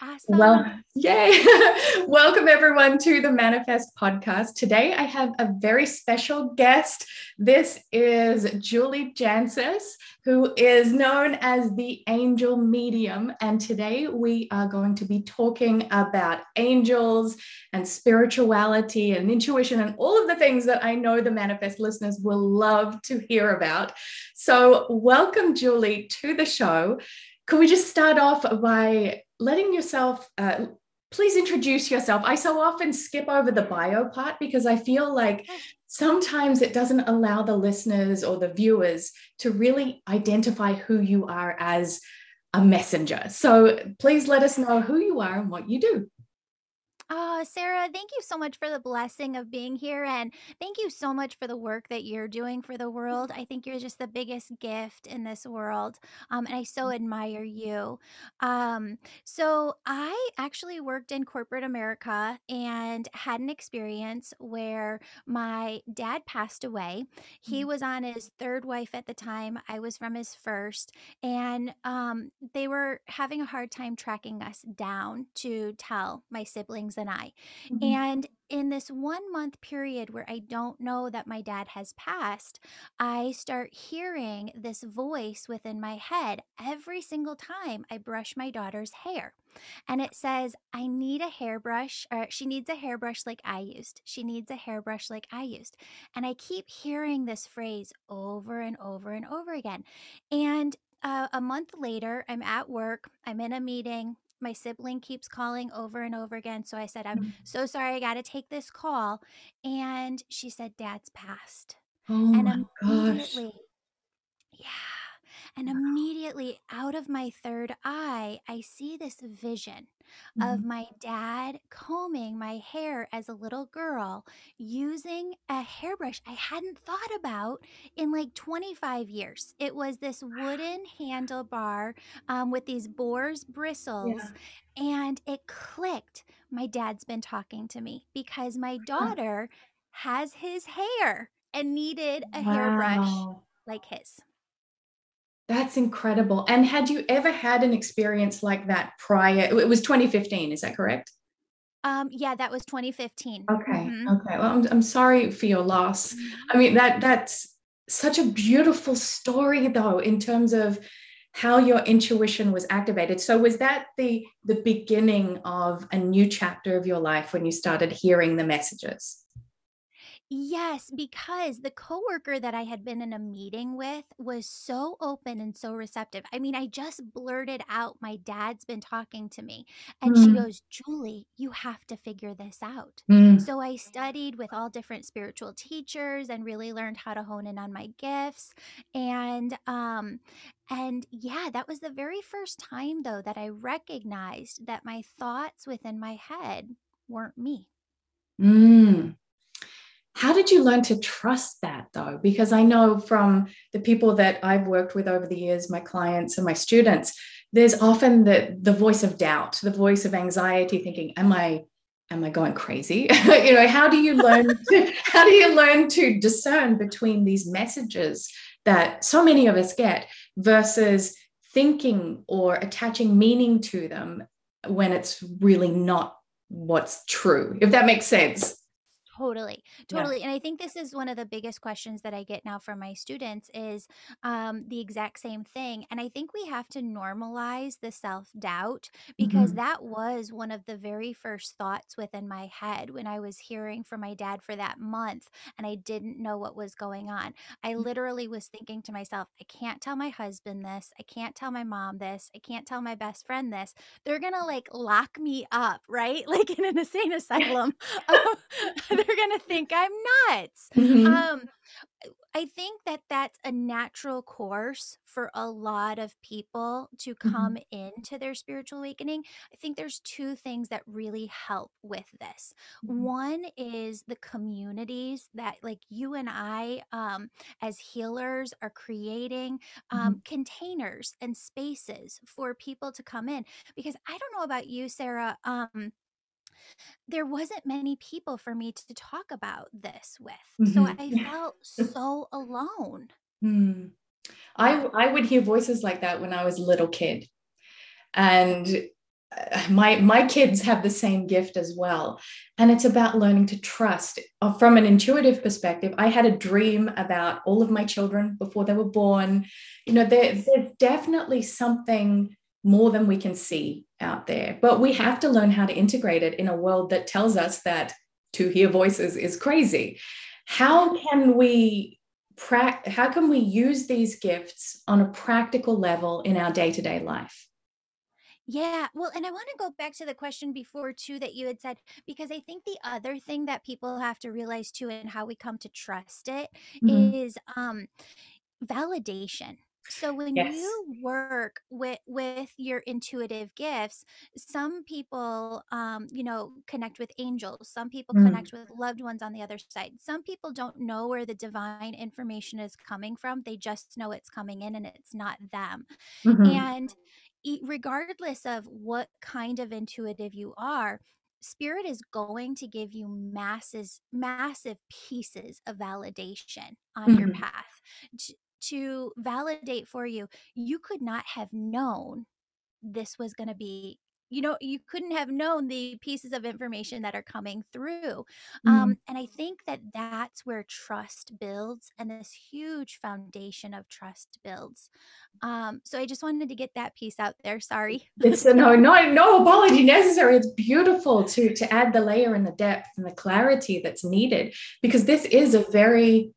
Awesome. Well, yay. Welcome everyone to the Manifest podcast. Today I have a very special guest. This is Julie Jancius, who is known as the angel medium. And today we are going to be talking about angels and spirituality and intuition and all of the things that I know the Manifest listeners will love to hear about. So, welcome, Julie, to the show. Could we just start off by letting yourself uh, please introduce yourself. I so often skip over the bio part because I feel like sometimes it doesn't allow the listeners or the viewers to really identify who you are as a messenger. So please let us know who you are and what you do. Oh, Sarah, thank you so much for the blessing of being here. And thank you so much for the work that you're doing for the world. I think you're just the biggest gift in this world. Um, and I so admire you. Um, so, I actually worked in corporate America and had an experience where my dad passed away. He Mm, was on his third wife at the time, I was from his first. And um, they were having a hard time tracking us down to tell my siblings and I. mhm. And in this one month period where I don't know that my dad has passed, I start hearing this voice within my head every single time I brush my daughter's hair. And it says, I need a hairbrush, or she needs a hairbrush like I used. She needs a hairbrush like I used. And I keep hearing this phrase over and over and over again. And uh, a month later, I'm at work, I'm in a meeting. My sibling keeps calling over and over again. So I said, I'm mm-hmm. so sorry, I got to take this call. And she said, Dad's passed. Oh And my gosh. yeah. And immediately out of my third eye, I see this vision of Mhm. my dad combing my hair as a little girl using a hairbrush I hadn't thought about in like 25 years. It was this wooden handlebar um, with these boar's bristles, Yeah. and it clicked. My dad's been talking to me because my daughter has his hair and needed a hairbrush like his. That's incredible. And had you ever had an experience like that prior? It was 2015, is that correct? Um, yeah, that was 2015. Okay. Mhm. Okay. Well, I'm, I'm sorry for your loss. I mean, that that's such a beautiful story though, in terms of how your intuition was activated. So was that the the beginning of a new chapter of your life when you started hearing the messages? Yes, because the coworker that I had been in a meeting with was so open and so receptive. I mean, I just blurted out, "My dad's been talking to me." And she Mm, goes, "Julie, you have to figure this out." mm, So I studied with all different spiritual teachers and really learned how to hone in on my gifts. And um and yeah, that was the very first time though that I recognized that my thoughts within my head weren't me. mm. How did you learn to trust that though? Because I know from the people that I've worked with over the years, my clients and my students, there's often the the voice of doubt, the voice of anxiety, thinking, "Am I am I going crazy?" you know, how do you learn to, how do you learn to discern between these messages that so many of us get versus thinking or attaching meaning to them when it's really not what's true, if that makes sense? Totally, Yeah. totally, and I think this is one of the biggest questions that I get now from my students is, um, the exact same thing, and I think we have to normalize the self-doubt because Mhm. that was one of the very first thoughts within my head when I was hearing from my dad for that month and I didn't know what was going on. I literally was thinking to myself, "I can't tell my husband this, I can't tell my mom this, I can't tell my best friend this. They're gonna, like, lock me up, right? Like, in an insane asylum." They're gonna think I'm nuts. Mhm. Um, I think that that's a natural course for a lot of people to come Mhm. into their spiritual awakening. I think there's 2 things that really help with this. Mhm. One is the communities that, like, you and I, um, as healers are creating, um, Mhm. containers and spaces for people to come in, because I don't know about you, Sarah, um there wasn't many people for me to talk about this with, so Mhm. I felt so alone. Mm. I I would hear voices like that when I was a little kid, and my my kids have the same gift as well and it's about learning to trust uh, from an intuitive perspective i had a dream about all of my children before they were born you know there, there's definitely something more than we can see out there but we have to learn how to integrate it in a world that tells us that to hear voices is crazy how can we pra- how can we use these gifts on a practical level in our day-to-day life Yeah, well, and I want to go back to the question before too that you had said, because I think the other thing that people have to realize too, and how we come to trust it Mhm. is um validation. So when yes you work with with your intuitive gifts, some people um you know connect with angels, some people Mm. connect with loved ones on the other side. Some people don't know where the divine information is coming from. They just know it's coming in and it's not them. Mhm. And e- regardless of what kind of intuitive you are, spirit is going to give you masses massive pieces of validation on your Mhm. path to, validate for you you could not have known this was going to be you know you couldn't have known the pieces of information that are coming through um, Mm. and i think that that's where trust builds and this huge foundation of trust builds um, so i just wanted to get that piece out there sorry It's a no, no, no apology necessary. It's beautiful to to add the layer and the depth and the clarity that's needed because this is a very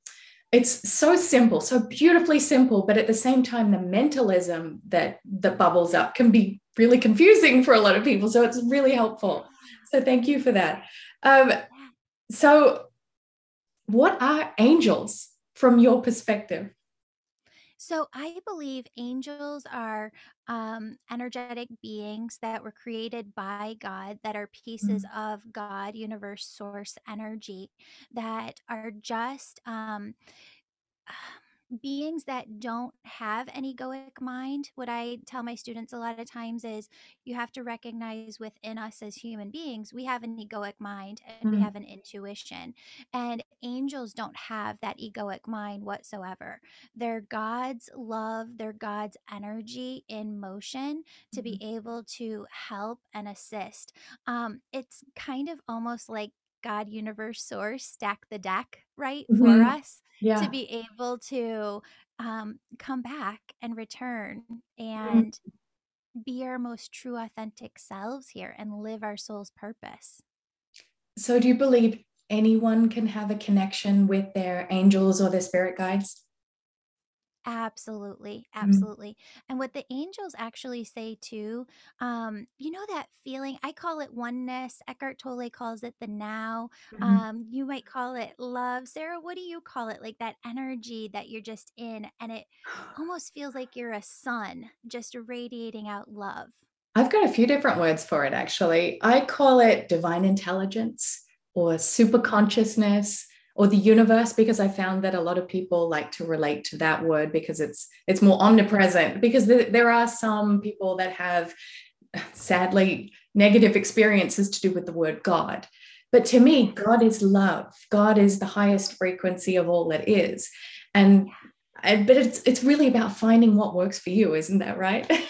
it's so simple, so beautifully simple, but at the same time, the mentalism that that bubbles up can be really confusing for a lot of people. So it's really helpful. So thank you for that. Um, so, what are angels from your perspective? So I believe angels are um, energetic beings that were created by God, that are pieces Mm, of God, universe, source energy, that are just um, beings that don't have an egoic mind. What I tell my students a lot of times is you have to recognize within us as human beings, we have an egoic mind and we mm, have an intuition. And angels don't have that egoic mind whatsoever. They're God's love, they're God's energy in motion to be mhm, able to help and assist. Um, it's kind of almost like God, universe, source, stack the deck, right, for mhm. Us to be able to um, come back and return Mm. and be our most true, authentic selves here and live our soul's purpose. So, do you believe anyone can have a connection with their angels or their spirit guides? Absolutely, Mm, absolutely. And what the angels actually say too, um, you know that feeling, I call it oneness. Eckhart Tolle calls it the now. mhm. Um, you might call it love. Sarah, what do you call it? Like that energy that you're just in, and it almost feels like you're a sun just radiating out love. I've got a few different words for it actually. I call it divine intelligence or super consciousness or the universe because I found that a lot of people like to relate to that word because it's it's more omnipresent because th- there are some people that have sadly negative experiences to do with the word God. But to me, God is love. God is the highest frequency of all that is. And- but it's it's really about finding what works for you, isn't that right?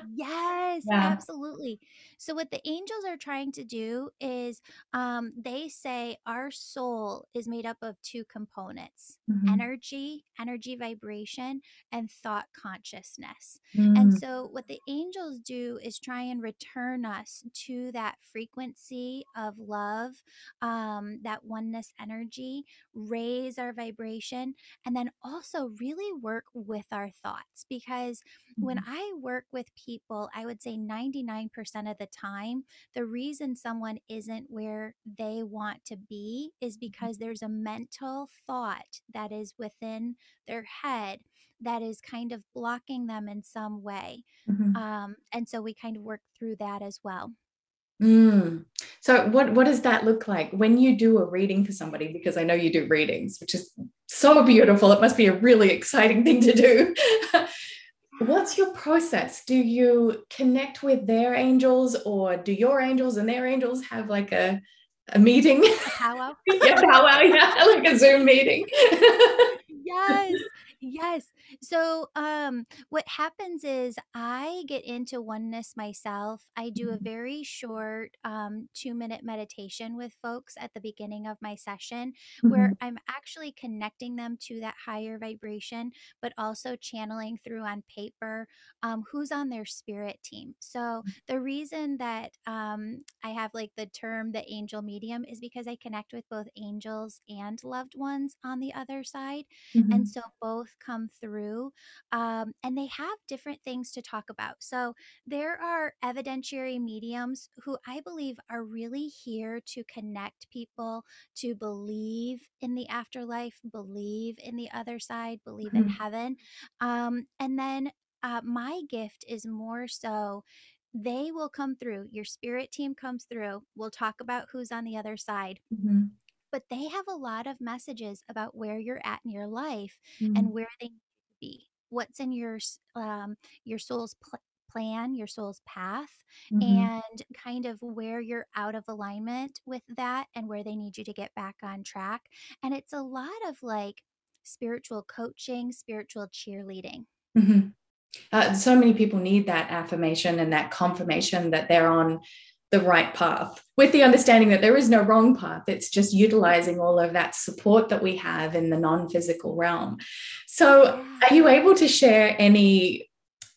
Yes, yeah. absolutely. So what the angels are trying to do is um they say our soul is made up of two components. Mhm. Energy, energy vibration, and thought consciousness. And Mm, so, what the angels do is try and return us to that frequency of love, um, that oneness energy, raise our vibration, and then also really work with our thoughts because when mhm, I work with people, I would say 99% of the time, the reason someone isn't where they want to be is because there's a mental thought that is within their head that is kind of blocking them in some way. mhm. Um, and so we kind of work through that as well. Mm. So what what does that look like when you do a reading for somebody? Because I know you do readings, which is so beautiful. It must be a really exciting thing to do. What's your process? Do you connect with their angels or do your angels and their angels have like a, a meeting? A powwow. yeah, powwow, yeah, like a Zoom meeting. Yes. Yes. So, um, what happens is I get into oneness myself. I do a Mhm, very short um, two minute meditation with folks at the beginning of my session where mhm, I'm actually connecting them to that higher vibration, but also channeling through on paper um, who's on their spirit team. So, the reason that um, I have like the term the angel medium is because I connect with both angels and loved ones on the other side. And mhm, so both come through, um, and they have different things to talk about. So there are evidentiary mediums who I believe are really here to connect people to believe in the afterlife, believe in the other side, believe in mhm, heaven. Um, and then uh, my gift is more so they will come through. Your spirit team comes through. We'll talk about who's on the other side mhm, but they have a lot of messages about where you're at in your life and mhm, where they be. What's in your um, your soul's pl- plan, your soul's path, mhm. and kind of where you're out of alignment with that and where they need you to get back on track. And it's a lot of like spiritual coaching, spiritual cheerleading. mhm. Uh, so many people need that affirmation and that confirmation that they're on the right path with the understanding that there is no wrong path. It's just utilizing all of that support that we have in the non physical realm. So, are you able to share any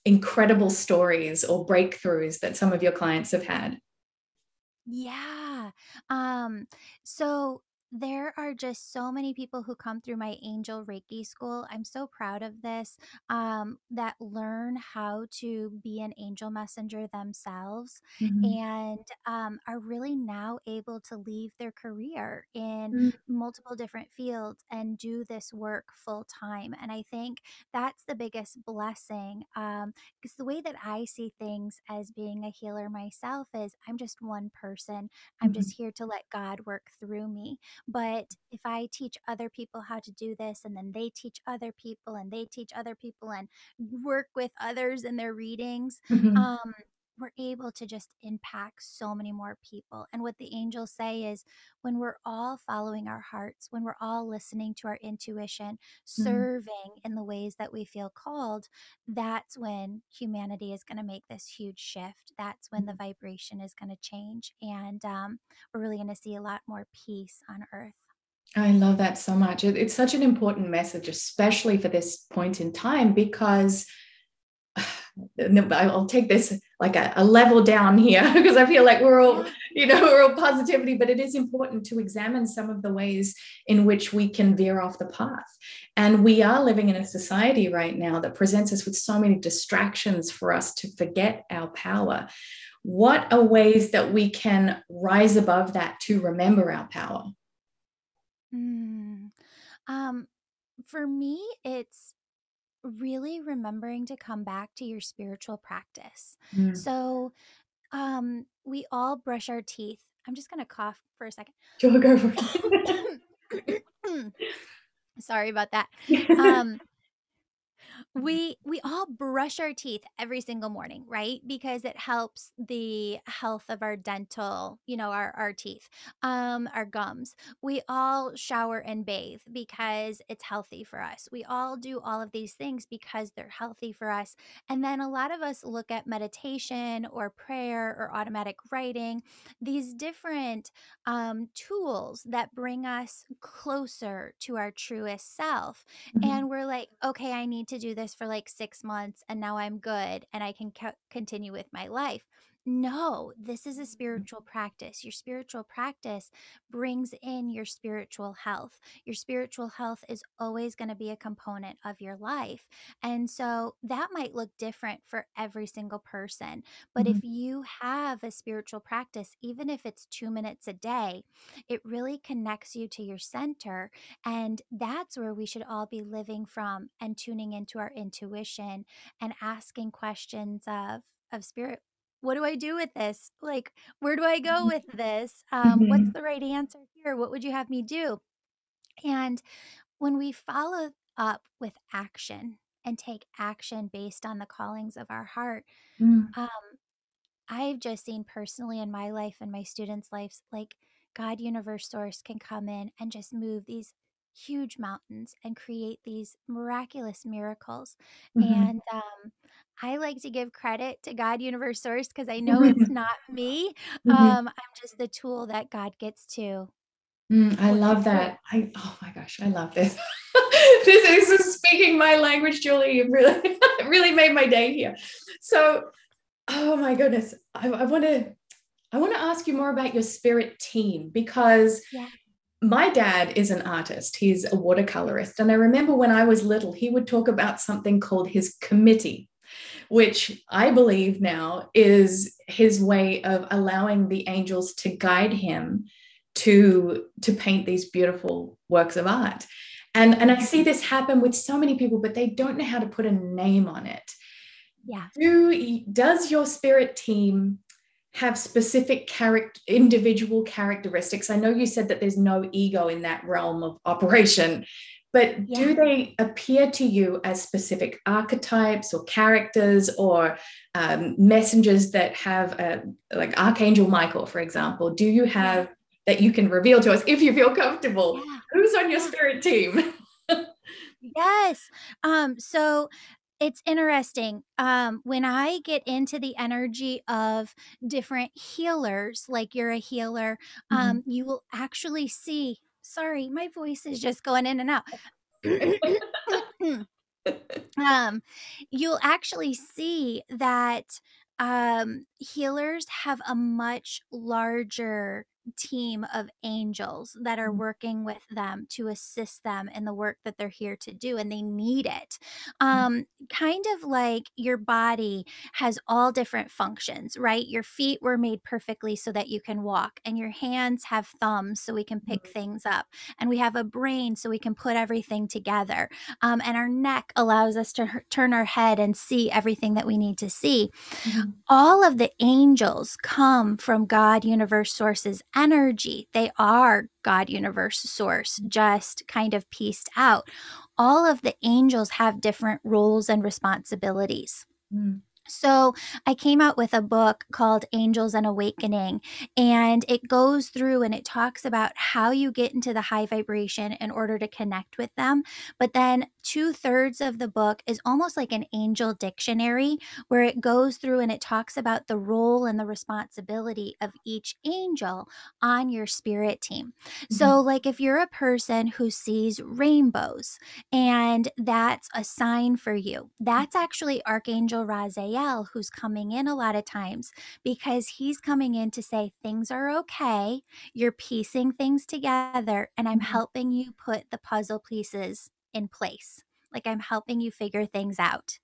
incredible stories or breakthroughs that some of your clients have had? Yeah. Um, so there are just so many people who come through my angel Reiki school. I'm so proud of this. Um, that learn how to be an angel messenger themselves Mhm, and um, are really now able to leave their career in mhm, multiple different fields and do this work full time. And I think that's the biggest blessing. Um, because the way that I see things as being a healer myself is I'm just one person. I'm mhm, just here to let God work through me. But if I teach other people how to do this, and then they teach other people, and they teach other people, and work with others in their readings, mhm, um, we're able to just impact so many more people. And what the angels say is when we're all following our hearts, when we're all listening to our intuition, mhm, serving in the ways that we feel called, that's when humanity is going to make this huge shift. That's when the mhm. vibration is going to change. And um, we're really going to see a lot more peace on earth. I love that so much. It's such an important message, especially for this point in time, because I'll take this like a, a level down here because I feel like we're all, you know, we're all positivity, but it is important to examine some of the ways in which we can veer off the path. And we are living in a society right now that presents us with so many distractions for us to forget our power. What are ways that we can rise above that to remember our power? Mm. Um, for me, it's really remembering to come back to your spiritual practice. Mm. So, um, we all brush our teeth. I'm just going to cough for a second. Sure, go for it. Sorry about that. Um, we we all brush our teeth every single morning right? Because it helps the health of our dental you know our our teeth um our gums. We all shower and bathe because it's healthy for us. We all do all of these things because they're healthy for us. And then a lot of us look at meditation or prayer or automatic writing these different um, tools that bring us closer to our truest self. Mhm, and we're like, okay, I need to do this for like six months and now I'm good and I can co- continue with my life. No, this is a spiritual practice. Your spiritual practice brings in your spiritual health. Your spiritual health is always going to be a component of your life. And so that might look different for every single person. But mhm, if you have a spiritual practice, even if it's two minutes a day, it really connects you to your center and that's where we should all be living from and tuning into our intuition and asking questions of of spirit. What do I do with this? Like, where do I go with this? Um, what's mhm, the right answer here? What would you have me do? And when we follow up with action and take action based on the callings of our heart, mm, um, I've just seen personally in my life and my students' lives, like God, universe, source can come in and just move these huge mountains and create these miraculous miracles. Mhm. And um, I like to give credit to God Universe Source because I know it's not me. Mhm. Um, I'm just the tool that God gets to Mm, I love that. I oh my gosh, I love this. this, is speaking my language, Julie. You really, it really made my day here. So, oh my goodness, I, I want to, I want to ask you more about your spirit team because Yeah. my dad is an artist. He's a watercolorist, and I remember when I was little, he would talk about something called his committee, which I believe now is his way of allowing the angels to guide him to to paint these beautiful works of art. And and i see this happen with so many people but they don't know how to put a name on it. Yeah. do does your spirit team have specific character individual characteristics? I know you said that there's no ego in that realm of operation but Yeah. do they appear to you as specific archetypes or characters or um, messengers that have a, like archangel michael for example do you have Yeah. that you can reveal to us if you feel comfortable Yeah. who's on your spirit team Yes. Um, so it's interesting. Um, when I get into the energy of different healers, like you're a healer, um, you will actually see. Sorry, my voice is just going in and out. um, you'll actually see that um, healers have a much larger team of angels that are working with them to assist them in the work that they're here to do, and they need it. Um, kind of like your body has all different functions, right? Your feet were made perfectly so that you can walk, and your hands have thumbs so we can pick things up, and we have a brain so we can put everything together um, and our neck allows us to h- turn our head and see everything that we need to see. Mhm. All of the angels come from God Universe Source's energy. They are God Universe Source, just kind of pieced out. All of the angels have different roles and responsibilities. Mm. So, I came out with a book called Angels and Awakening, and it goes through and it talks about how you get into the high vibration in order to connect with them. But then, two thirds of the book is almost like an angel dictionary where it goes through and it talks about the role and the responsibility of each angel on your spirit team. Mhm. So, like if you're a person who sees rainbows, and that's a sign for you. That's actually Archangel Raziel who's coming in a lot of times because he's coming in to say things are okay. You're piecing things together, and I'm Mhm. helping you put the puzzle pieces in place. Like I'm helping you figure things out.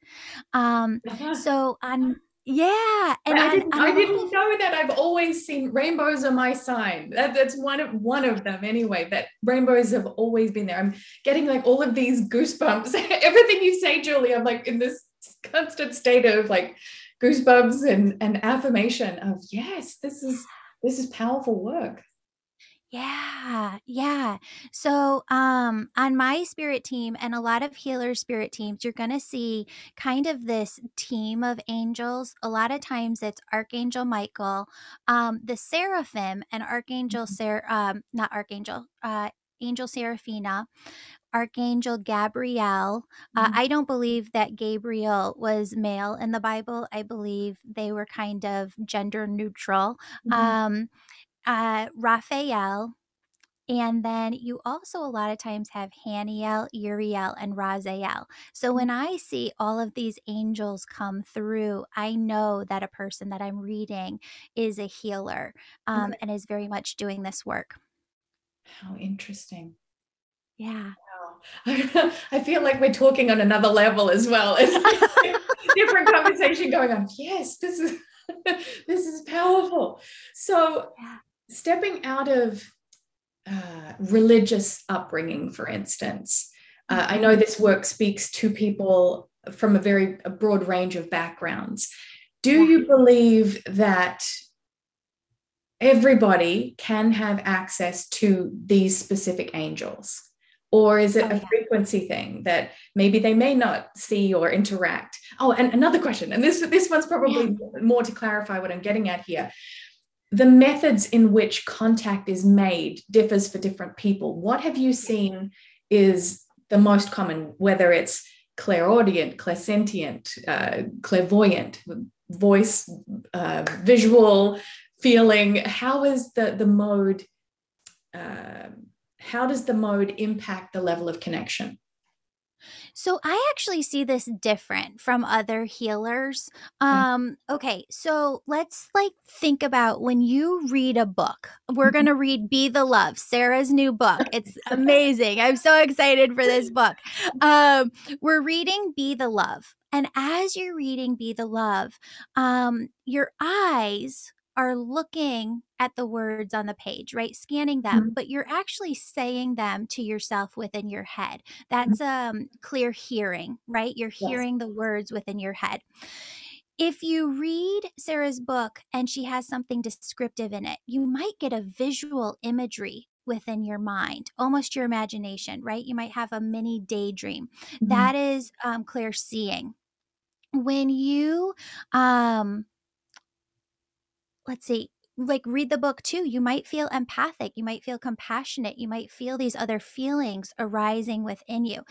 Um, Uh-huh. so on, yeah, and I on didn't on I didn't know that. I've always seen rainbows are my sign. That, that's one of one of them anyway. That rainbows have always been there. I'm getting like all of these goosebumps. Everything you say, Julie, I'm like in this constant state of like goosebumps and, and affirmation of yes, this is this is powerful work. Yeah, yeah. So, um, on my spirit team and a lot of healer spirit teams, you're going to see kind of this team of angels. A lot of times it's Archangel Michael, um, the seraphim, and Archangel Ser, um, not Archangel, uh, Angel Seraphina, Archangel Gabriel. Uh, Mhm. I don't believe that Gabriel was male in the Bible. I believe they were kind of gender neutral. Mhm. Um, uh, Raphael, and then you also a lot of times have Haniel, Uriel, and Raziel. So when I see all of these angels come through, I know that a person that I'm reading is a healer um, and is very much doing this work. How interesting. Yeah. Wow. I feel like we're talking on another level as well. It's different conversation going on. Yes, this is this is powerful. So. Stepping out of uh, religious upbringing, for instance, uh, I know this work speaks to people from a very a broad range of backgrounds. Do you believe that everybody can have access to these specific angels? Or is it Oh, a yeah. frequency thing that maybe they may not see or interact? Oh, and another question, and this this one's Yeah. probably more to clarify what I'm getting at here. The methods in which contact is made differs for different people. What have you seen is the most common, whether it's clairaudient, clairsentient, uh, clairvoyant, voice, uh, visual, feeling. How is the the mode? Uh, how does the mode impact the level of connection? So I actually see this different from other healers. Um okay, so let's like think about when you read a book. We're Mhm. going to read Be the Love, Sarah's new book. It's amazing. I'm so excited for this book. Um we're reading Be the Love. And as you're reading Be the Love, um your eyes are looking at the words on the page, right? Scanning them, Mhm. but you're actually saying them to yourself within your head. That's um clear hearing, right? You're Yes. hearing the words within your head. If you read Sarah's book and she has something descriptive in it, you might get a visual imagery within your mind, almost your imagination, right? You might have a mini daydream. Mhm. That is um clear seeing. When you um let's see like read the book too you might feel empathic you might feel compassionate you might feel these other feelings arising within you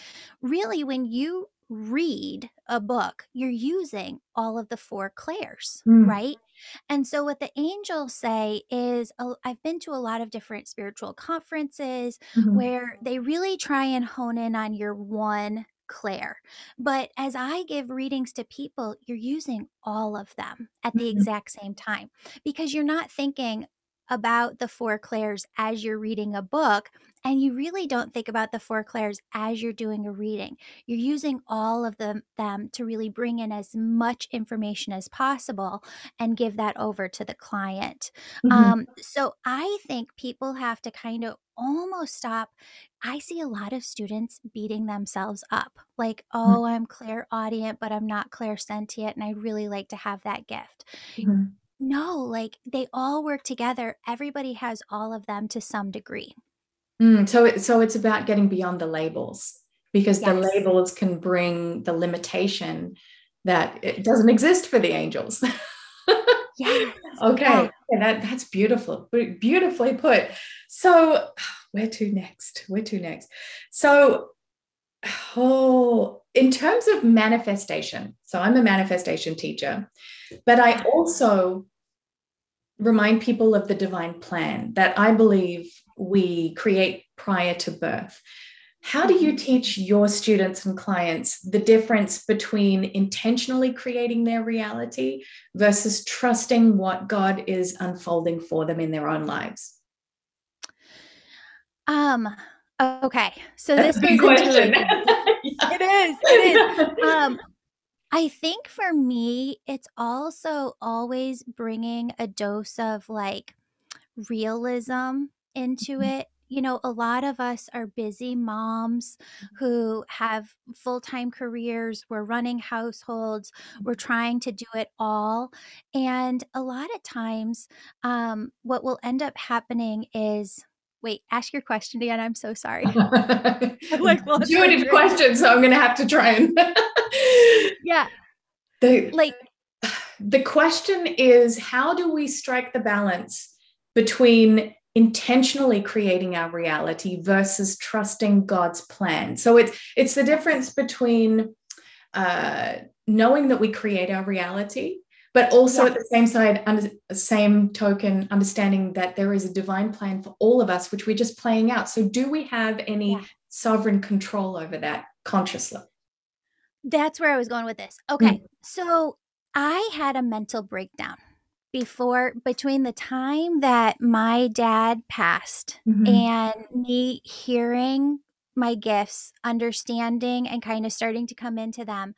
really when you read a book you're using all of the four clairs Mm. right and so what the angels say is uh, i've been to a lot of different spiritual conferences Mhm. where they really try and hone in on your one clair but as i give readings to people you're using all of them at the Mhm. exact same time because you're not thinking about the four clairs as you're reading a book and you really don't think about the four clairs as you're doing a reading you're using all of them them to really bring in as much information as possible and give that over to the client Mhm. um so i think people have to kind of almost stop i see a lot of students beating themselves up like oh i'm clairaudient but i'm not clairsentient and i'd really like to have that gift Mhm. no, like they all work together. Everybody has all of them to some degree. Mm, so, it, so it's about getting beyond the labels because the labels can bring the limitation that it doesn't exist for the angels. Yes. okay, Yeah. yeah, that that's beautiful, beautifully put. So, where to next? Where to next? So, oh, in terms of manifestation, so I'm a manifestation teacher, but I also remind people of the divine plan that I believe we create prior to birth. How do you teach your students and clients the difference between intentionally creating their reality versus trusting what God is unfolding for them in their own lives? Um okay. So That's this a big goes into question. it is. It is. Um I think for me it's also always bringing a dose of like realism into Mhm. it. You know, a lot of us are busy moms who have full time careers. We're running households. We're trying to do it all. And a lot of times, um, what will end up happening is wait, ask your question again. I'm so sorry. like my Intuitive question, so I'm going to have to try and. Yeah. the, Like, the question is how do we strike the balance between intentionally creating our reality versus trusting God's plan? So it's it's the difference between uh, knowing that we create our reality, but also Yeah. at the same side, under same token, understanding that there is a divine plan for all of us, which we're just playing out. So do we have any Yeah. sovereign control over that consciously? That's where I was going with this. Okay. So I had a mental breakdown before between the time that my dad passed Mhm. and me hearing my gifts, understanding and kind of starting to come into them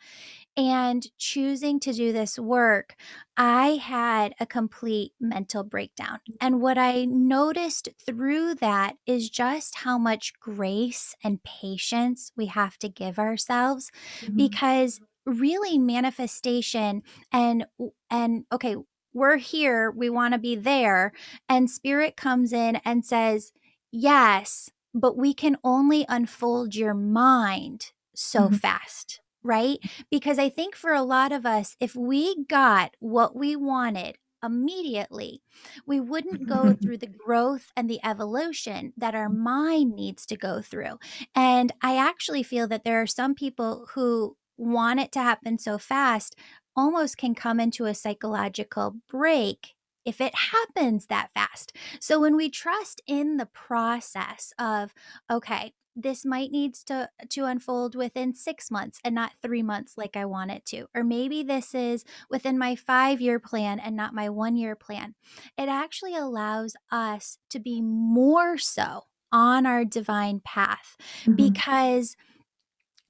and choosing to do this work, I had a complete mental breakdown. And what I noticed through that is just how much grace and patience we have to give ourselves Mhm. because really manifestation and and okay we're here we want to be there and spirit comes in and says yes but we can only unfold your mind so Mhm. fast right because i think for a lot of us if we got what we wanted immediately, we wouldn't go through the growth and the evolution that our mind needs to go through. And I actually feel that there are some people who want it to happen so fast, almost can come into a psychological break if it happens that fast. So when we trust in the process of, okay, this might needs to to unfold within 6 months and not 3 months like I want it to. Or maybe this is within my 5-year plan and not my 1-year plan. It actually allows us to be more so on our divine path Mhm. because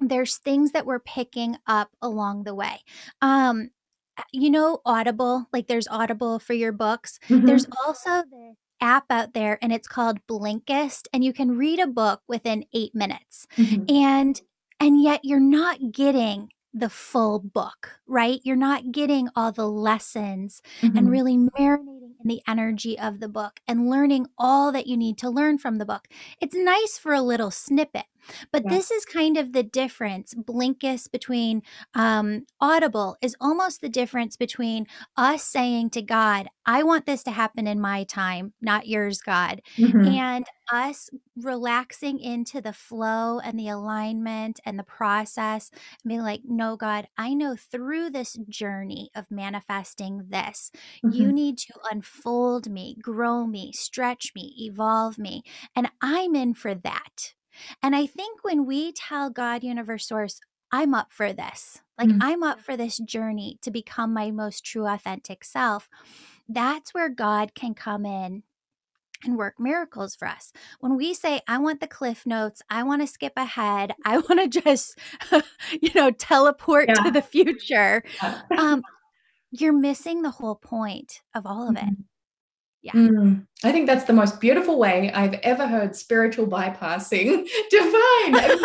there's things that we're picking up along the way. Um, you know, Audible, like there's Audible for your books. There's Mhm. also this app out there and it's called Blinkist and you can read a book within 8 minutes. Mhm. And and yet you're not getting the full book, right? You're not getting all the lessons and Mhm. really marinating in the energy of the book and learning all that you need to learn from the book. It's nice for a little snippet, but Yeah. this is kind of the difference. Blinkist between um, Audible is almost the difference between us saying to God, I want this to happen in my time, not yours, God, Mhm. and us relaxing into the flow and the alignment and the process and being like, no, God, I know through this journey of manifesting this, you Mhm. need to unfold me, grow me, stretch me, evolve me. And I'm in for that. And I think when we tell God, universe, source, I'm up for this, like Mm. I'm up for this journey to become my most true, authentic self, that's where God can come in and work miracles for us. When we say, I want the cliff notes, I want to skip ahead, I want to just, you know, teleport to the future, Yeah. um, you're missing the whole point of all of it. Mhm. Yeah. Mm. I think that's the most beautiful way I've ever heard spiritual bypassing defined.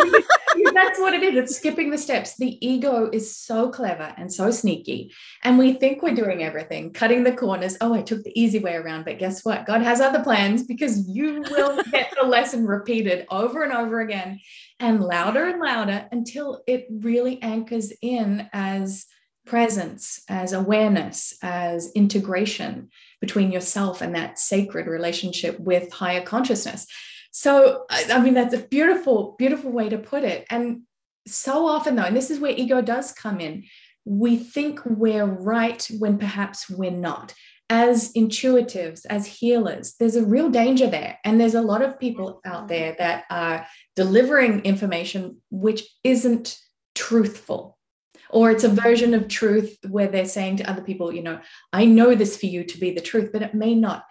Mean, that's what it is. It's skipping the steps. The ego is so clever and so sneaky. And we think we're doing everything, cutting the corners. Oh, I took the easy way around. But guess what? God has other plans because you will get the lesson repeated over and over again and louder and louder until it really anchors in as presence, as awareness, as integration between yourself and that sacred relationship with higher consciousness. So, I mean, that's a beautiful, beautiful way to put it. And so often, though, and this is where ego does come in, we think we're right when perhaps we're not. As intuitives, as healers, there's a real danger there. And there's a lot of people out mm-hmm. there that are delivering information which isn't truthful or it's a version of truth where they're saying to other people, you know, I know this for you to be the truth, but it may not.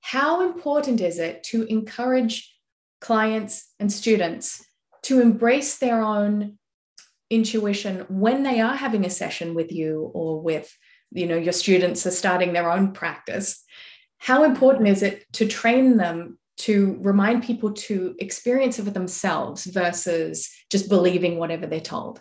How important is it to encourage clients and students to embrace their own intuition when they are having a session with you or with, you know, your students are starting their own practice? How important is it to train them to remind people to experience it for themselves versus just believing whatever they're told?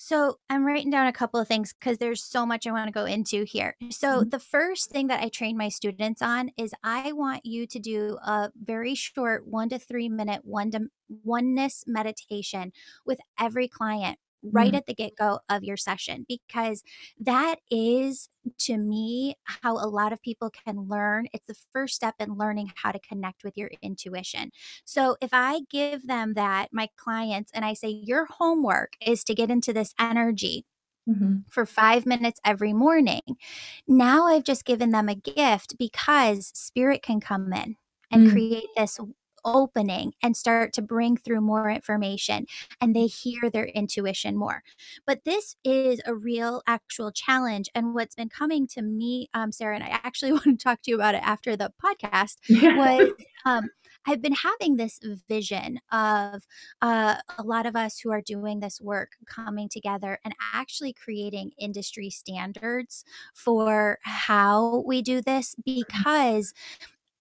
So I'm writing down a couple of things because there's so much I want to go into here. So Mhm. the first thing that I train my students on is I want you to do a very short one to three minute one to oneness meditation with every client right Mm. at the get go of your session because that is to me how a lot of people can learn. It's the first step in learning how to connect with your intuition. So if I give them that, my clients, and I say, your homework is to get into this energy Mhm. for five minutes every morning. Now I've just given them a gift because spirit can come in and Mm. create this opening and start to bring through more information and they hear their intuition more. But this is a real actual challenge. And what's been coming to me, um, Sarah, and I actually want to talk to you about it after the podcast, Yeah. was um, I've been having this vision of uh, a lot of us who are doing this work coming together and actually creating industry standards for how we do this because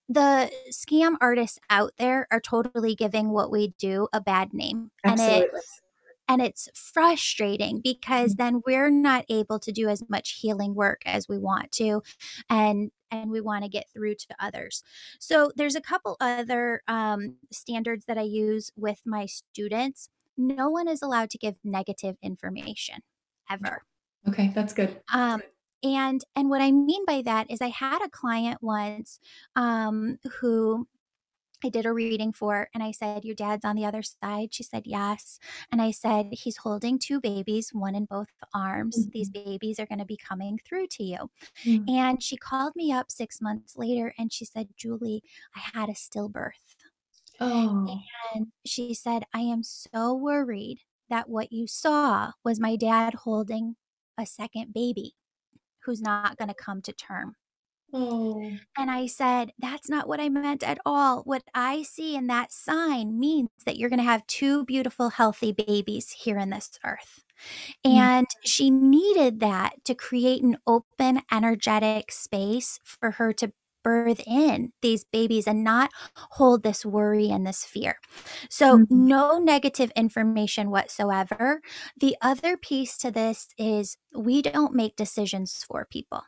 the scam artists out there are totally giving what we do a bad name and Absolutely. it's and it's frustrating because Mhm. then we're not able to do as much healing work as we want to and and we want to get through to others so there's a couple other um, standards that i use with my students no one is allowed to give negative information ever Okay, that's good. um, and and what I mean by that is I had a client once um, who I did a reading for, and I said, Your dad's on the other side. She said, Yes. And I said, He's holding two babies, one in both arms. These Mhm. babies are going to be coming through to you. Mm. And she called me up six months later and she said, Julie, I had a stillbirth. Oh. And she said, I am so worried that what you saw was my dad holding a second baby who's not going to come to term. Oh. And I said, That's not what I meant at all. What I see in that sign means that you're going to have two beautiful, healthy babies here in this earth. Mm. And she needed that to create an open, energetic space for her to birth in these babies and not hold this worry and this fear. So, Mhm. no negative information whatsoever. The other piece to this is we don't make decisions for people.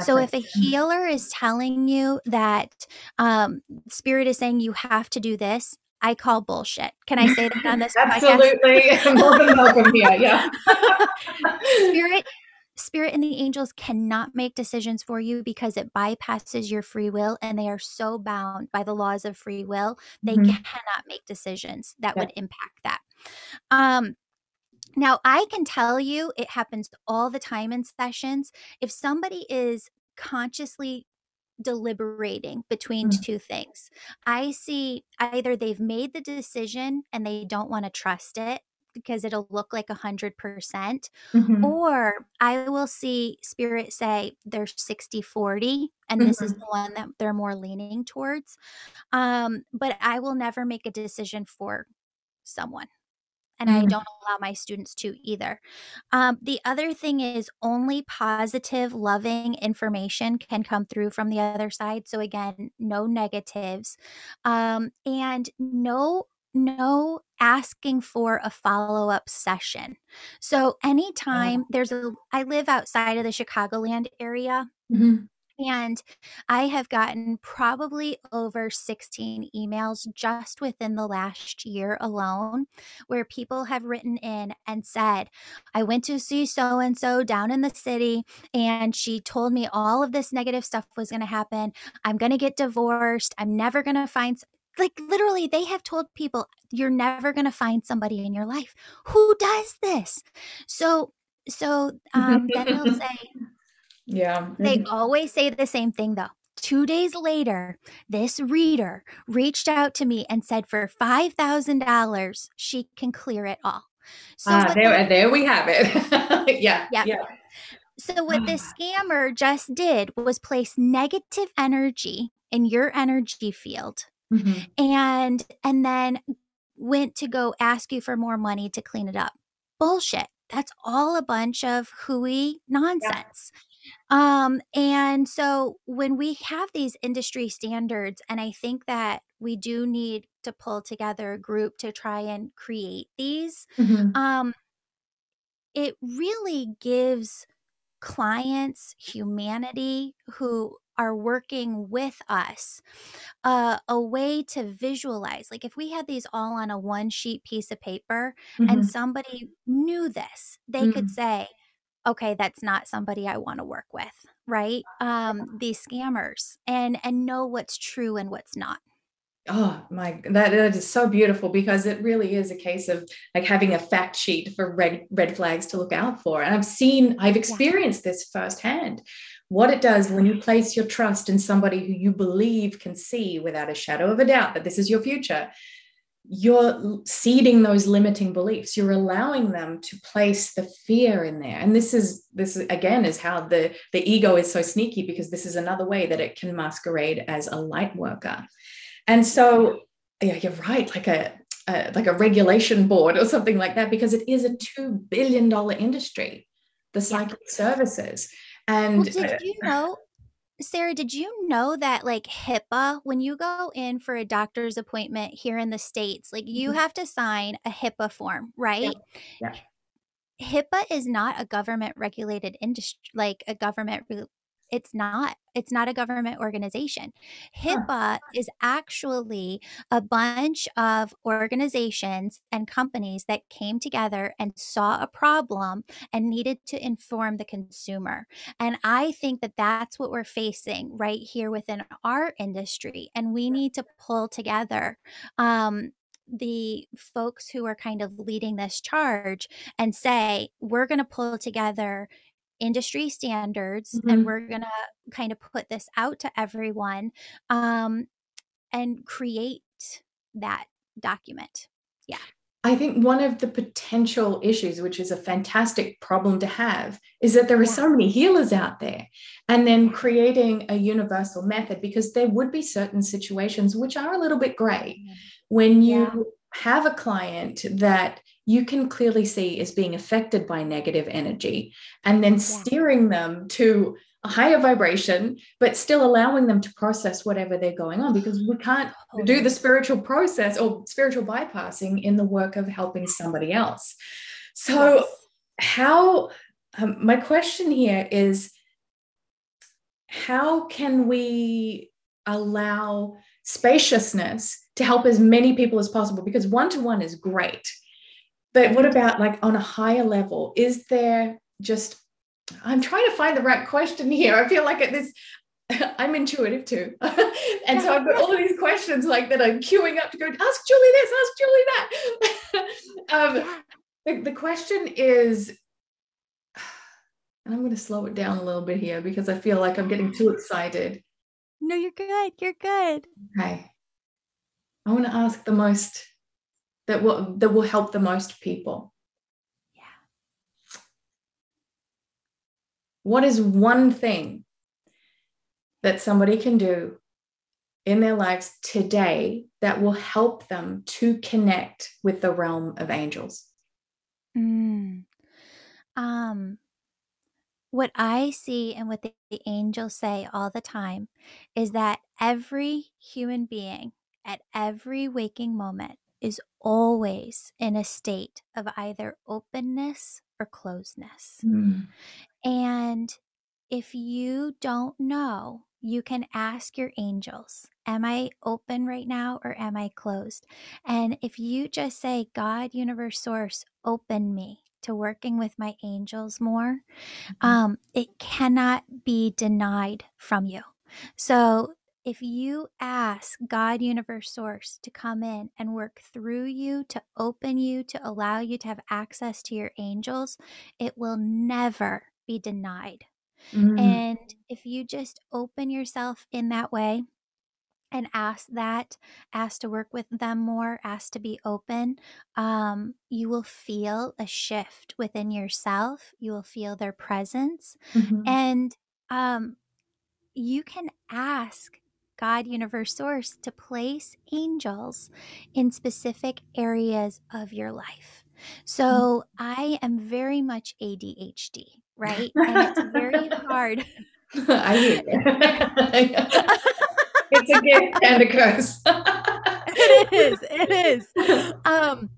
So if a healer is telling you that um, spirit is saying you have to do this, I call bullshit. Can I say that on this podcast? Absolutely. More than welcome here. Yeah. spirit spirit and the angels cannot make decisions for you because it bypasses your free will and they are so bound by the laws of free will they Mhm. cannot make decisions that Yeah. would impact that um now i can tell you it happens all the time in sessions if somebody is consciously deliberating between Mm. two things. I see either they've made the decision and they don't want to trust it because it'll look like 100%, Mhm. or I will see spirit say they're 60 40, and this is Mhm. the one that they're more leaning towards. Um, but I will never make a decision for someone and I Mm. don't allow my students to either. Um, the other thing is only positive, loving information can come through from the other side. So again, no negatives, um, and no no asking for a follow-up session. So anytime Wow. there's a I live outside of the Chicagoland area Mhm. and I have gotten probably over 16 emails just within the last year alone where people have written in and said, I went to see so and so down in the city, and she told me all of this negative stuff was going to happen. I'm going to get divorced. I'm never going to find. S-" Like literally, they have told people, you're never going to find somebody in your life. Who does this? So, so um, then they'll say, Yeah. they always say the same thing though. 2 days later, this reader reached out to me and said for $5,000 she can clear it all. So what there, this there we have it. Yeah. yeah. Yeah. So what this scammer just did was place negative energy in your energy field Mhm. and and then went to go ask you for more money to clean it up. Bullshit. That's all a bunch of hooey Yeah. nonsense. Um, and so when we have these industry standards, and I think that we do need to pull together a group to try and create these, Mhm. um, it really gives clients, humanity who are working with us, uh, a way to visualize. Like if we had these all on a one sheet piece of paper and Mhm. somebody knew this, they could Mm. say, okay, that's not somebody I want to work with, right? Um, these scammers and and know what's true and what's not. Oh my, that, that is so beautiful because it really is a case of like having a fact sheet for red red flags to look out for. And I've seen, I've Yeah. experienced this firsthand. What it does when you place your trust in somebody who you believe can see without a shadow of a doubt that this is your future, you're seeding those limiting beliefs. You're allowing them to place the fear in there. And this is this again is how the the ego is so sneaky because this is another way that it can masquerade as a light worker. And so, yeah, you're right, like a, a like a regulation board or something like that, because it is a two billion dollar industry, the psychic services. Well, And did uh, you know Sarah, did you know that like HIPAA, when you go in for a doctor's appointment here in the States, like you Mhm. have to sign a HIPAA form, yeah, right? yeah, HIPAA is not a government regulated industry, like a government re- it's not. It's not a government organization. Huh. HIPAA is actually a bunch of organizations and companies that came together and saw a problem and needed to inform the consumer. And I think that that's what we're facing right here within our industry. And we need to pull together um, the folks who are kind of leading this charge and say, we're going to pull together industry standards and Mhm. we're going to kind of put this out to everyone um, and create that document. Yeah. I think one of the potential issues, which is a fantastic problem to have, is that there are Yeah. so many healers out there. And then creating a universal method, because there would be certain situations which are a little bit gray when you Yeah. have a client that you can clearly see is being affected by negative energy and then steering them to a higher vibration, but still allowing them to process whatever they're going on because we can't do the spiritual process or spiritual bypassing in the work of helping somebody else. So, Yes. how um, my question here is how can we allow spaciousness to help as many people as possible because one to one is great but what about like on a higher level? Is there just i'm trying to find the right question here. I feel like at this i'm intuitive too. And so i've got all of these questions like that i'm queuing up to go ask julie this ask julie that. Um, the, the question is and i'm going to slow it down a little bit here because i feel like i'm getting too excited. No, you're good. You're good. okay. I want to ask the most that will that will help the most people Yeah. what is one thing that somebody can do in their lives today that will help them to connect with the realm of angels Mm. Um, what I see and what the, the angels say all the time is that every human being at every waking moment is always in a state of either openness or closeness. Mm. And if you don't know, you can ask your angels, Am I open right now or am I closed? And if you just say, God, universe, source, open me to working with my angels more, um, it cannot be denied from you. So if you ask God, universe, source to come in and work through you, to open you, to allow you to have access to your angels, it will never be denied. Mm. And if you just open yourself in that way, and ask that, ask to work with them more, ask to be open, um, you will feel a shift within yourself. You will feel their presence. Mhm. And um, you can ask God, Universe, Source to place angels in specific areas of your life. So I am very much ADHD, right? And it's very hard. I hear you. it's a gift and a curse. it is. It is. Um,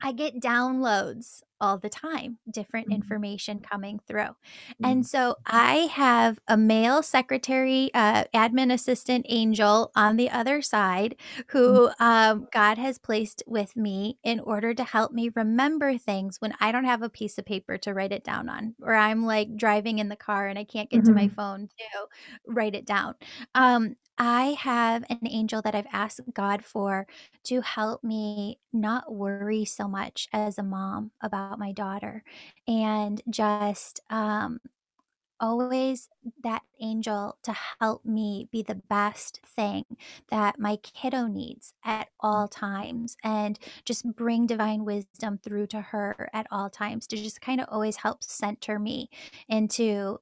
I get downloads all the time, different Mhm. information coming through. Mm. And so I have a male secretary, uh, admin assistant angel on the other side who um, God has placed with me in order to help me remember things when I don't have a piece of paper to write it down on, or I'm like driving in the car and I can't get to my Mhm. phone to write it down. Um, I have an angel that I've asked God for to help me not worry so much as a mom about my daughter and just um, always that angel to help me be the best thing that my kiddo needs at all times and just bring divine wisdom through to her at all times to just kind of always help center me into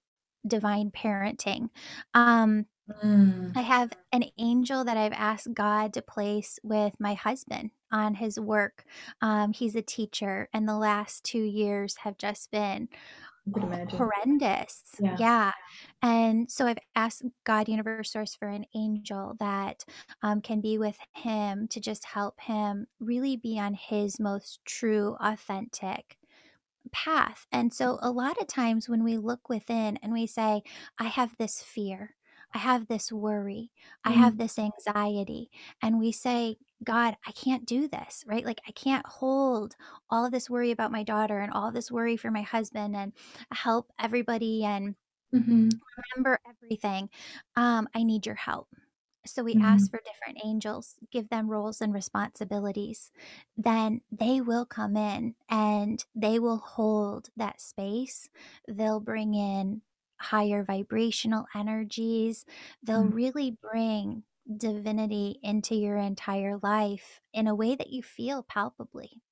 divine parenting. Um, Mm. I have an angel that I've asked God to place with my husband on his work. Um, he's a teacher, and the last two years have just been I could h- imagine. horrendous. Yeah. Yeah. And so I've asked God, Universe Source, for an angel that um, can be with him to just help him really be on his most true, authentic path. And so a lot of times when we look within and we say, I have this fear, I have this worry, I have Mm. this anxiety, and we say, God, I can't do this, right? Like, I can't hold all of this worry about my daughter and all this worry for my husband and help everybody and Mhm. remember everything. Um, I need your help. So we Mhm. ask for different angels, give them roles and responsibilities. Then they will come in and they will hold that space. They'll bring in higher vibrational energies. They'll Mm. really bring divinity into your entire life in a way that you feel palpably.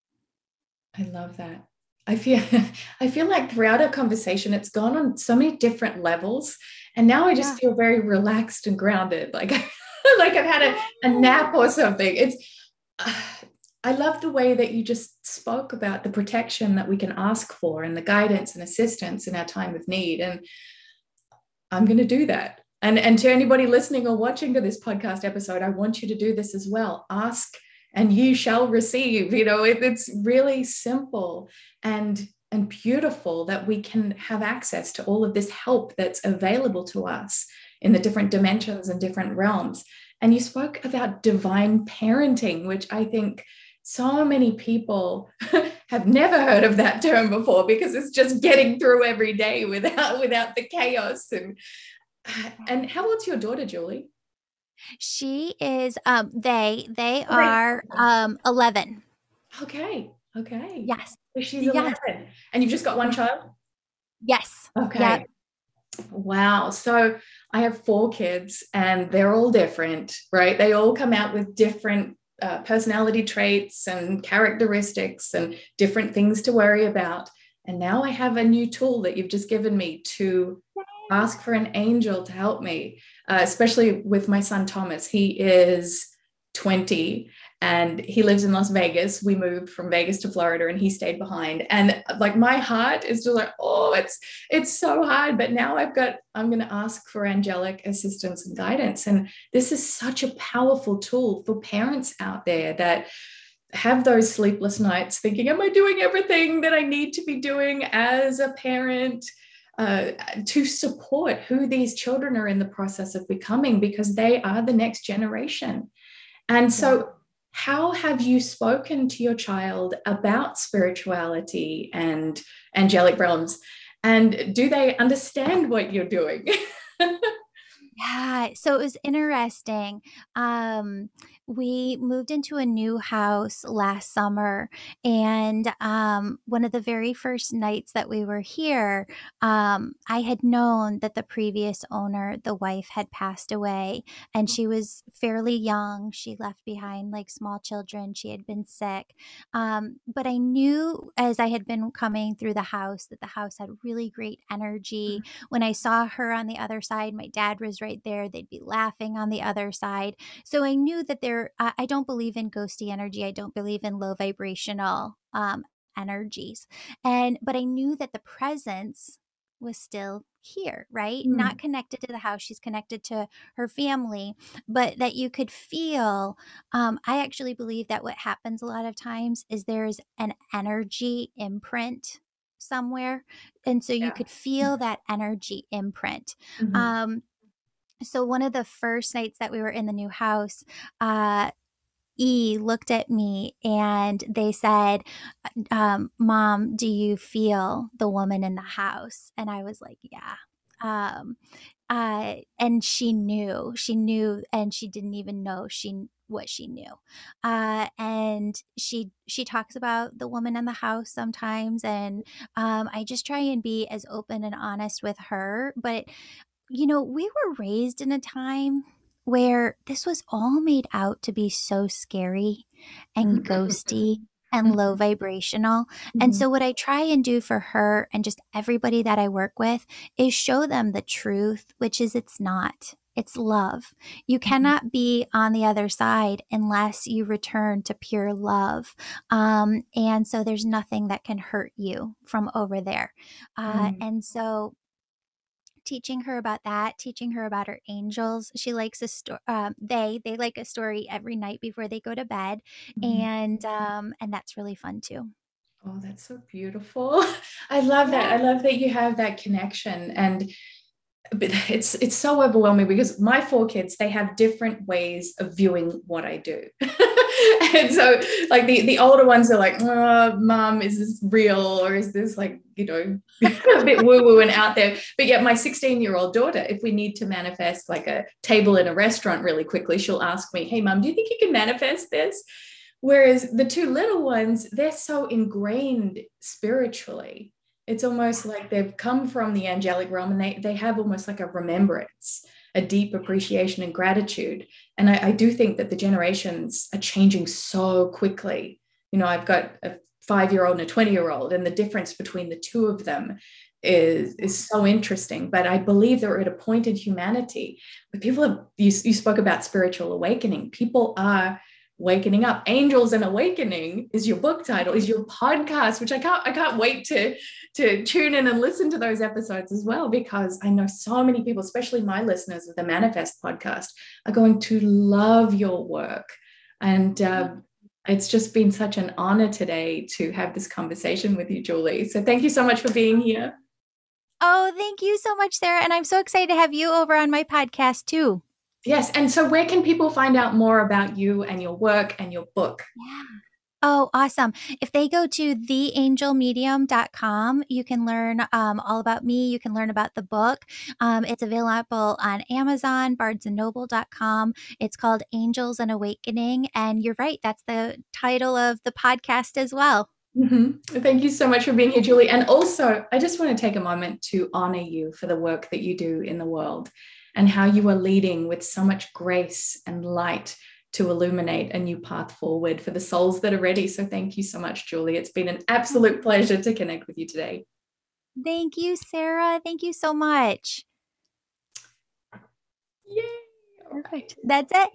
I love that. I feel I feel like throughout our conversation, it's gone on so many different levels, and now I just Yeah. feel very relaxed and grounded, like like I've had a, a nap or something. It's I love the way that you just spoke about the protection that we can ask for and the guidance and assistance in our time of need, and I'm going to do that. And and to anybody listening or watching to this podcast episode, I want you to do this as well. Ask and you shall receive. You know, it, it's really simple and and beautiful that we can have access to all of this help that's available to us in the different dimensions and different realms. And you spoke about divine parenting, which I think so many people have never heard of that term before because it's just getting through every day without without the chaos and and how old's your daughter, Julie? She is um they they Oh, are um 11. okay, okay. Yes. So she's Yes. 11 and you've just got one child? Yes. Yep. Okay. Wow. So I have four kids and they're all different, right? They all come out with different uh, personality traits and characteristics and different things to worry about. And now I have a new tool that you've just given me to ask for an angel to help me, uh, especially with my son Thomas. He is 20 and he lives in Las Vegas. We moved from Vegas to Florida and he stayed behind. And like my heart is just like, oh, it's it's so hard. But now I've got, I'm going to ask for angelic assistance and guidance. And this is such a powerful tool for parents out there that have those sleepless nights thinking, am I doing everything that I need to be doing as a parent? Uh, to support who these children are in the process of becoming because they are the next generation. And so, how have you spoken to your child about spirituality and angelic realms? And do they understand what you're doing? Yeah, so it was interesting. Um, we moved into a new house last summer, and um, one of the very first nights that we were here, um, I had known that the previous owner, the wife, had passed away, and she was fairly young. She left behind like small children. She had been sick. Um, but I knew as I had been coming through the house that the house had really great energy when I saw her on the other side, my dad was right there. They'd be laughing on the other side. So I knew that there, I, I don't believe in ghosty energy. I don't believe in low vibrational um, energies. And, but I knew that the presence was still here, right? Not Mm, connected to the house. She's connected to her family, but that you could feel. Um, I actually believe that what happens a lot of times is there's an energy imprint somewhere and so you yeah. could feel that energy imprint. Mhm. Um, so one of the first nights that we were in the new house, uh, E looked at me and they said, um, "Mom, do you feel the woman in the house?" And I was like, "Yeah." Um, uh, and she knew, she knew, and she didn't even know she what she knew. Uh, and she she talks about the woman in the house sometimes, and um, I just try and be as open and honest with her. But you know, we were raised in a time where this was all made out to be so scary and ghosty and low Mhm. vibrational. And Mhm. so, what I try and do for her and just everybody that I work with is show them the truth, which is it's not. It's love. You Mhm. cannot be on the other side unless you return to pure love. Um, and so, there's nothing that can hurt you from over there. Uh, Mm. and so, teaching her about that, teaching her about her angels. She likes a story. Um, they they like a story every night before they go to bed, Mhm. and um, and that's really fun too. Oh, that's so beautiful. I love that. I love that you have that connection. And but it's it's so overwhelming because my four kids they have different ways of viewing what I do. and so like the the older ones are like, oh, mom, is this real or is this like, you know, a bit woo-woo and out there. But yet my 16-year-old daughter, if we need to manifest like a table in a restaurant really quickly, she'll ask me, Hey mom, do you think you can manifest this? Whereas the two little ones, they're so ingrained spiritually it's almost like they've come from the angelic realm and they, they have almost like a remembrance a deep appreciation and gratitude. And I, I do think that the generations are changing so quickly. You know i've got a five year old and a 20 year old and the difference between the two of them is is so interesting. But i believe that we're at a point in humanity where people have you, you spoke about spiritual awakening. People are wakening up. Angels and awakening is your book title is your podcast which i can't i can't wait to to tune in and listen to those episodes as well because i know so many people especially my listeners of the manifest podcast are going to love your work. And uh, it's just been such an honor today to have this conversation with you julie. So thank you so much for being here. Oh thank you so much sarah. And i'm so excited to have you over on my podcast too Yes. And so, where can people find out more about you and your work and your book? Yeah. Oh, awesome. If they go to theangelmedium.com, you can learn um, all about me. You can learn about the book. Um, it's available on Amazon, barnesandnoble.com. It's called Angels and Awakening. And you're right, that's the title of the podcast as well. Mm-hmm. Thank you so much for being here, Julie. And also, I just want to take a moment to honor you for the work that you do in the world and how you are leading with so much grace and light to illuminate a new path forward for the souls that are ready. So thank you so much, Julie. It's been an absolute pleasure to connect with you today. Thank you, Sarah. Thank you so much. Yay. Perfect. That's it.